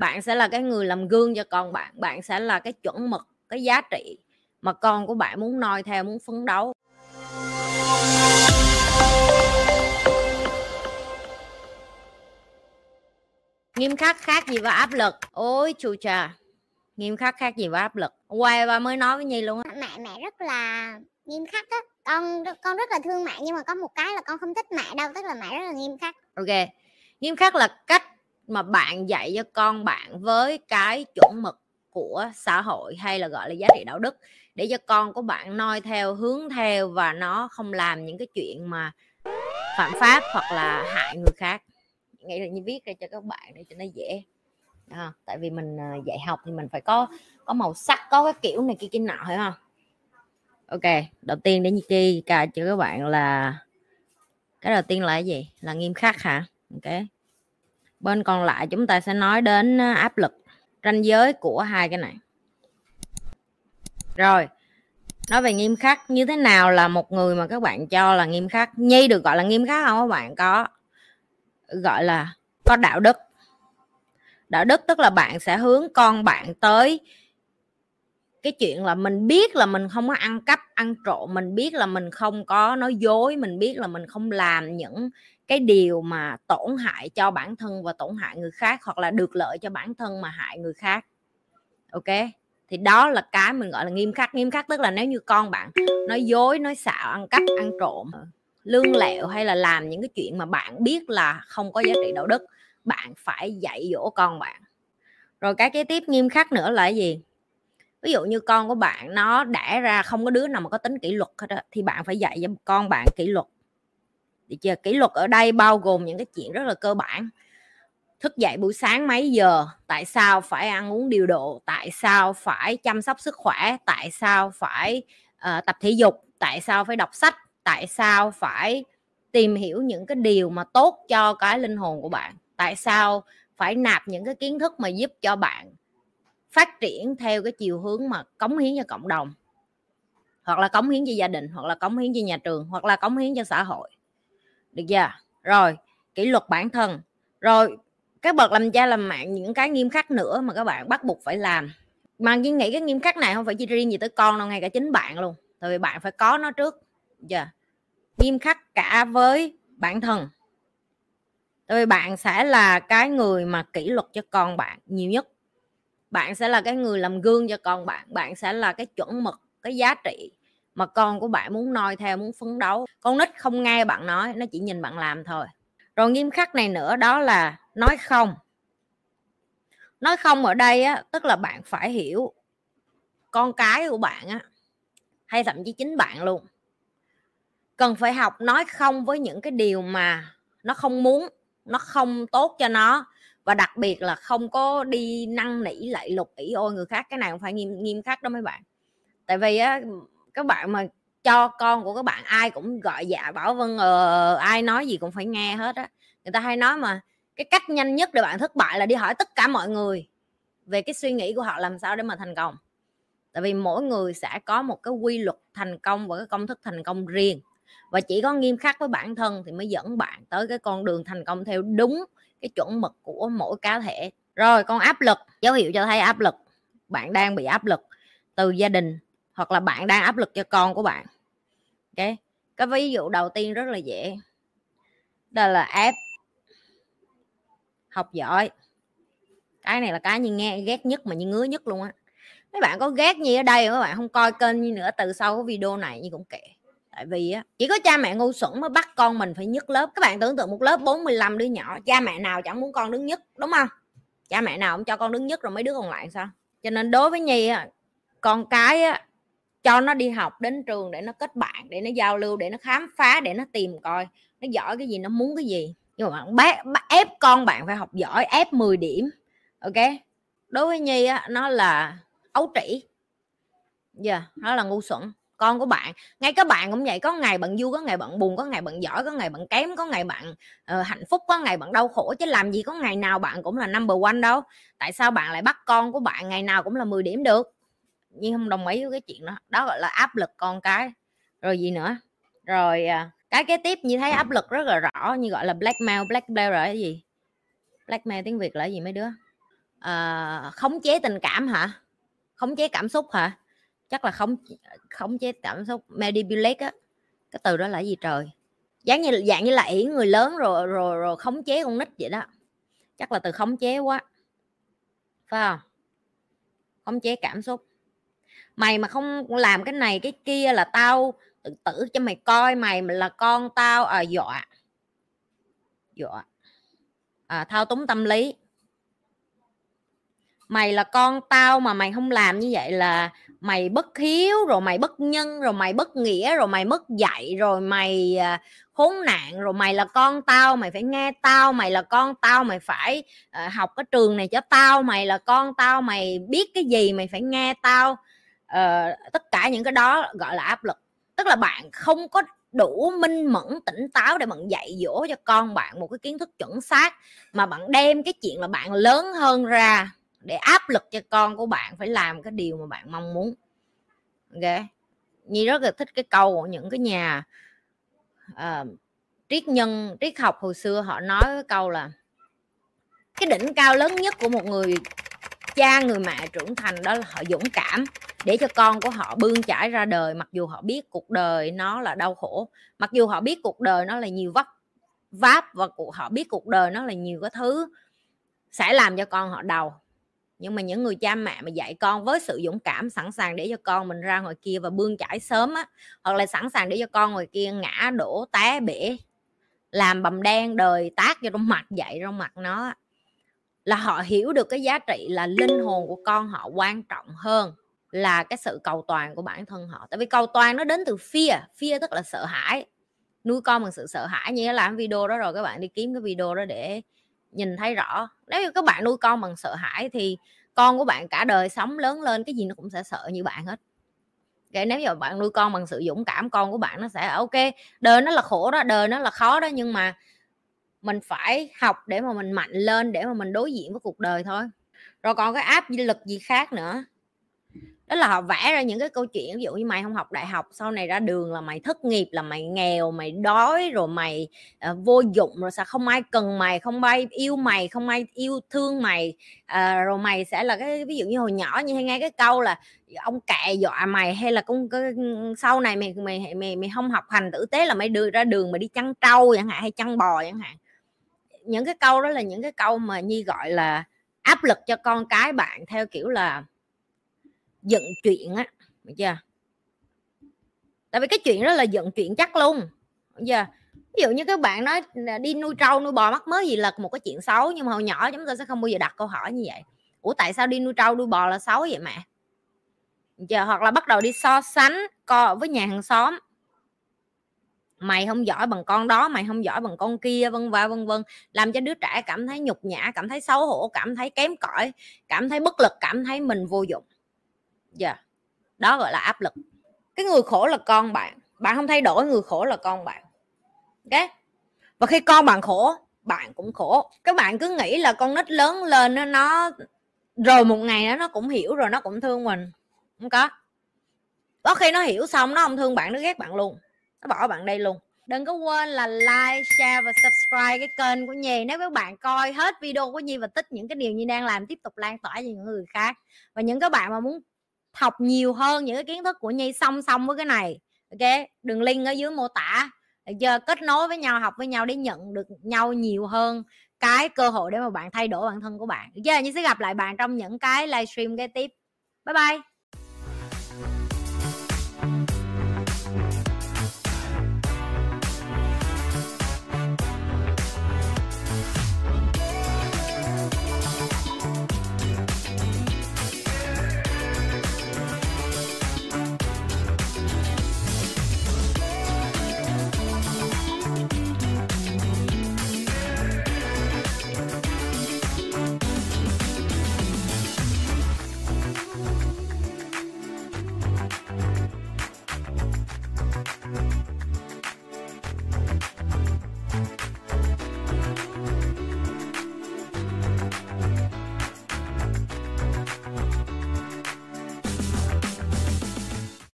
bạn sẽ là cái người làm gương cho con bạn bạn sẽ là cái chuẩn mực cái giá trị mà con của bạn muốn noi theo muốn phấn đấu. Nghiêm khắc khác gì với áp lực. Ôi chù chà. Nghiêm khắc khác gì với áp lực. Quay ba mới nói với nhi luôn á. Mẹ mẹ rất là nghiêm khắc á. Con con rất là thương mẹ nhưng mà có một cái là con không thích mẹ đâu tức là mẹ rất là nghiêm khắc. Ok. Nghiêm khắc là cách mà bạn dạy cho con bạn với cái chuẩn mực của xã hội hay là gọi là giá trị đạo đức để cho con của bạn noi theo hướng theo và nó không làm những cái chuyện mà phạm pháp hoặc là hại người khác. Nghĩ là như viết ra cho các bạn để cho nó dễ. À, tại vì mình ờ, dạy học thì mình phải có có màu sắc có cái kiểu này kia kia nọ phải không? Ok đầu tiên để như kia cà cho các bạn là cái đầu tiên là cái gì? Là nghiêm khắc hả? Ok bên còn lại chúng ta sẽ nói đến ờ, áp lực, ranh giới của hai cái này. Rồi, nói về nghiêm khắc, như thế nào là một người mà các bạn cho là nghiêm khắc? Nhi được gọi là nghiêm khắc không các bạn? Có, gọi là có đạo đức. Đạo đức tức là bạn sẽ hướng con bạn tới cái chuyện là mình biết là mình không có ăn cắp, ăn trộm, mình biết là mình không có nói dối, mình biết là mình không làm những cái điều mà tổn hại cho bản thân và tổn hại người khác hoặc là được lợi cho bản thân mà hại người khác. Ok? Thì đó là cái mình gọi là nghiêm khắc. Nghiêm khắc tức là nếu như con bạn nói dối nói xạo ăn cắp ăn trộm lương lẹo hay là làm những cái chuyện mà bạn biết là không có giá trị đạo đức bạn phải dạy dỗ con bạn. Rồi cái kế tiếp nghiêm khắc nữa là gì? Ví dụ như con của bạn nó đẻ ra không có đứa nào mà có tính kỷ luật hết đó, thì bạn phải dạy cho con bạn kỷ luật thì chưa kỷ luật ở đây bao gồm những cái chuyện rất là cơ bản. Thức dậy buổi sáng mấy giờ? Tại sao phải ăn uống điều độ? Tại sao phải chăm sóc sức khỏe? Tại sao phải uh, tập thể dục? Tại sao phải đọc sách? Tại sao phải tìm hiểu những cái điều mà tốt cho cái linh hồn của bạn? Tại sao phải nạp những cái kiến thức mà giúp cho bạn phát triển theo cái chiều hướng mà cống hiến cho cộng đồng? Hoặc là cống hiến cho gia đình hoặc là cống hiến cho nhà trường hoặc là cống hiến cho xã hội? Được chưa? Rồi, kỷ luật bản thân. Rồi các bậc làm cha làm mẹ, những cái nghiêm khắc nữa mà các bạn bắt buộc phải làm. Mà Duyên nghĩ cái nghiêm khắc này không phải chỉ riêng gì tới con đâu, ngay cả chính bạn luôn. Tại vì bạn phải có nó trước. Giờ yeah. nghiêm khắc cả với bản thân. Tại vì bạn sẽ là cái người mà kỷ luật cho con bạn nhiều nhất. Bạn sẽ là cái người làm gương cho con bạn. Bạn sẽ là cái chuẩn mực, cái giá trị mà con của bạn muốn noi theo, muốn phấn đấu. Con nít không nghe bạn nói, nó chỉ nhìn bạn làm thôi. Rồi nghiêm khắc này nữa, đó là nói không. Nói không ở đây á, tức là bạn phải hiểu con cái của bạn á, hay thậm chí chính bạn luôn. Cần phải học nói không với những cái điều mà nó không muốn, nó không tốt cho nó. Và đặc biệt là không có đi năn nỉ lại lục, ỷ ôi người khác. Cái này cũng phải nghiêm nghiêm khắc đó mấy bạn. Tại vì á các bạn mà cho con của các bạn ai cũng gọi dạ bảo vâng ờ, ai nói gì cũng phải nghe hết á. Người ta hay nói mà cái cách nhanh nhất để bạn thất bại là đi hỏi tất cả mọi người về cái suy nghĩ của họ làm sao để mà thành công. Tại vì mỗi người sẽ có một cái quy luật thành công và cái công thức thành công riêng. Và chỉ có nghiêm khắc với bản thân thì mới dẫn bạn tới cái con đường thành công theo đúng cái chuẩn mực của mỗi cá thể. Rồi con áp lực dấu hiệu cho thấy áp lực. Bạn đang bị áp lực từ gia đình hoặc là bạn đang áp lực cho con của bạn. Ok? Cái ví dụ đầu tiên rất là dễ. Đó là ép học giỏi. Cái này là cái như nghe ghét nhất mà như ngứa nhất luôn á. Mấy bạn có ghét gì ở đây các bạn không coi kênh như nữa, từ sau cái video này như cũng kệ. Tại vì á, chỉ có cha mẹ ngu xuẩn mới bắt con mình phải nhất lớp. Các bạn tưởng tượng một lớp 45 đứa nhỏ, cha mẹ nào chẳng muốn con đứng nhất, đúng không? Cha mẹ nào cũng cho con đứng nhất rồi mấy đứa còn lại sao? Cho nên đối với nhi á, con cái á cho nó đi học đến trường để nó kết bạn để nó giao lưu để nó khám phá để nó tìm coi nó giỏi cái gì nó muốn cái gì. Nhưng mà bạn bác, ép con bạn phải học giỏi ép 10 điểm ok? Đối với nhi á nó là ấu trĩ. Giờ yeah, nó là ngu xuẩn. Con của bạn ngay các bạn cũng vậy có ngày bạn vui có ngày bạn buồn có ngày bạn giỏi có ngày bạn kém có ngày bạn uh, hạnh phúc có ngày bạn đau khổ chứ làm gì có ngày nào bạn cũng là number one đâu. Tại sao bạn lại bắt con của bạn ngày nào cũng là 10 điểm được? Nhưng không đồng ý với cái chuyện đó. Đó gọi là áp lực con cái. Rồi gì nữa? Rồi à, cái kế tiếp như thấy áp lực rất là rõ như gọi là blackmail blackmail là cái gì? Blackmail tiếng việt là gì mấy đứa? À, khống chế tình cảm hả? Khống chế cảm xúc hả? Chắc là khống khống chế cảm xúc manipulate á. Cái từ đó là gì trời? Dáng như dạng như là ỷ người lớn rồi rồi rồi khống chế con nít vậy đó. Chắc là từ khống chế quá. Phải không? Khống chế cảm xúc mày mà không làm cái này cái kia là tao tự tử cho mày coi mày là con tao à dọa. Dọa. À, thao túng tâm lý. Mày là con tao mà mày không làm như vậy là mày bất hiếu rồi mày bất nhân rồi mày bất nghĩa rồi mày mất dạy rồi mày à, khốn nạn rồi mày là con tao mày phải nghe tao mày là con tao mày phải à, học cái trường này cho tao mày là con tao mày biết cái gì mày phải nghe tao uh, tất cả những cái đó gọi là áp lực. Tức là bạn không có đủ minh mẫn tỉnh táo để bạn dạy dỗ cho con bạn một cái kiến thức chuẩn xác mà bạn đem cái chuyện là bạn lớn hơn ra để áp lực cho con của bạn phải làm cái điều mà bạn mong muốn. Ok? Nhi rất là thích cái câu của những cái nhà uh, triết nhân triết học hồi xưa họ nói cái câu là cái đỉnh cao lớn nhất của một người cha người mẹ trưởng thành đó là họ dũng cảm để cho con của họ bươn chải ra đời, mặc dù họ biết cuộc đời nó là đau khổ, mặc dù họ biết cuộc đời nó là nhiều vấp, váp và họ biết cuộc đời nó là nhiều cái thứ sẽ làm cho con họ đau. Nhưng mà những người cha mẹ mà dạy con với sự dũng cảm sẵn sàng để cho con mình ra ngoài kia và bươn chải sớm á, hoặc là sẵn sàng để cho con ngoài kia ngã, đổ, té, bể, làm bầm đen đời, tác cho trong mặt, dạy trong mặt nó là họ hiểu được cái giá trị là linh hồn của con họ quan trọng hơn là cái sự cầu toàn của bản thân họ. Tại vì cầu toàn nó đến từ fear fear tức là sợ hãi. Nuôi con bằng sự sợ hãi, như làm video đó rồi, các bạn đi kiếm cái video đó để nhìn thấy rõ. Nếu như các bạn nuôi con bằng sợ hãi thì con của bạn cả đời sống lớn lên, cái gì nó cũng sẽ sợ như bạn hết. Vậy nếu như bạn nuôi con bằng sự dũng cảm, con của bạn nó sẽ, ok, đời nó là khổ đó, đời nó là khó đó, nhưng mà mình phải học để mà mình mạnh lên, để mà mình đối diện với cuộc đời thôi. Rồi còn cái áp lực gì khác nữa đó là họ vẽ ra những cái câu chuyện ví dụ như mày không học đại học sau này ra đường là mày thất nghiệp là mày nghèo mày đói rồi mày uh, vô dụng rồi sao không ai cần mày không ai yêu mày không ai yêu thương mày uh, rồi mày sẽ là cái ví dụ như hồi nhỏ như hay nghe cái câu là ông kệ dọa mày hay là con sau này mày mày mày mày không học hành tử tế là mày đưa ra đường mà đi chăn trâu chẳng hạn hay chăn bò chẳng hạn. Những cái câu đó là những cái câu mà nhi gọi là áp lực cho con cái bạn theo kiểu là dựng chuyện á, được chưa? Tại vì cái chuyện đó là dựng chuyện chắc luôn, được chưa? Ví dụ như các bạn nói đi nuôi trâu, nuôi bò mắc mới gì là một cái chuyện xấu, nhưng mà hồi nhỏ chúng ta sẽ không bao giờ đặt câu hỏi như vậy. Ủa, tại sao đi nuôi trâu, nuôi bò là xấu vậy mẹ? Giờ hoặc là bắt đầu đi so sánh co, với nhà hàng xóm. Mày không giỏi bằng con đó, mày không giỏi bằng con kia, vân vân vân vân. Làm cho đứa trẻ cảm thấy nhục nhã, cảm thấy xấu hổ, cảm thấy kém cỏi, cảm thấy bất lực, cảm thấy mình vô dụng dạ. Yeah. đó gọi là áp lực. Cái người khổ là con bạn. Bạn không thay đổi người khổ là con bạn. Ok? Và khi con bạn khổ bạn cũng khổ. Các bạn cứ nghĩ là con nít lớn lên nó, nó rồi một ngày đó nó cũng hiểu rồi nó cũng thương mình. Không có. Có khi nó hiểu xong nó không thương bạn nó ghét bạn luôn. Nó bỏ bạn đây luôn. Đừng có quên là like share và subscribe cái kênh của nhi. Nếu các bạn coi hết video của nhi và thích những cái điều nhi đang làm tiếp tục lan tỏa cho những người khác. Và những các bạn mà muốn học nhiều hơn những cái kiến thức của nhi song song với cái này. Ok, đường link ở dưới mô tả. Giờ kết nối với nhau, học với nhau để nhận được nhau nhiều hơn cái cơ hội để mà bạn thay đổi bản thân của bạn. Giờ như nhi sẽ gặp lại bạn trong những cái livestream kế tiếp. Bye bye!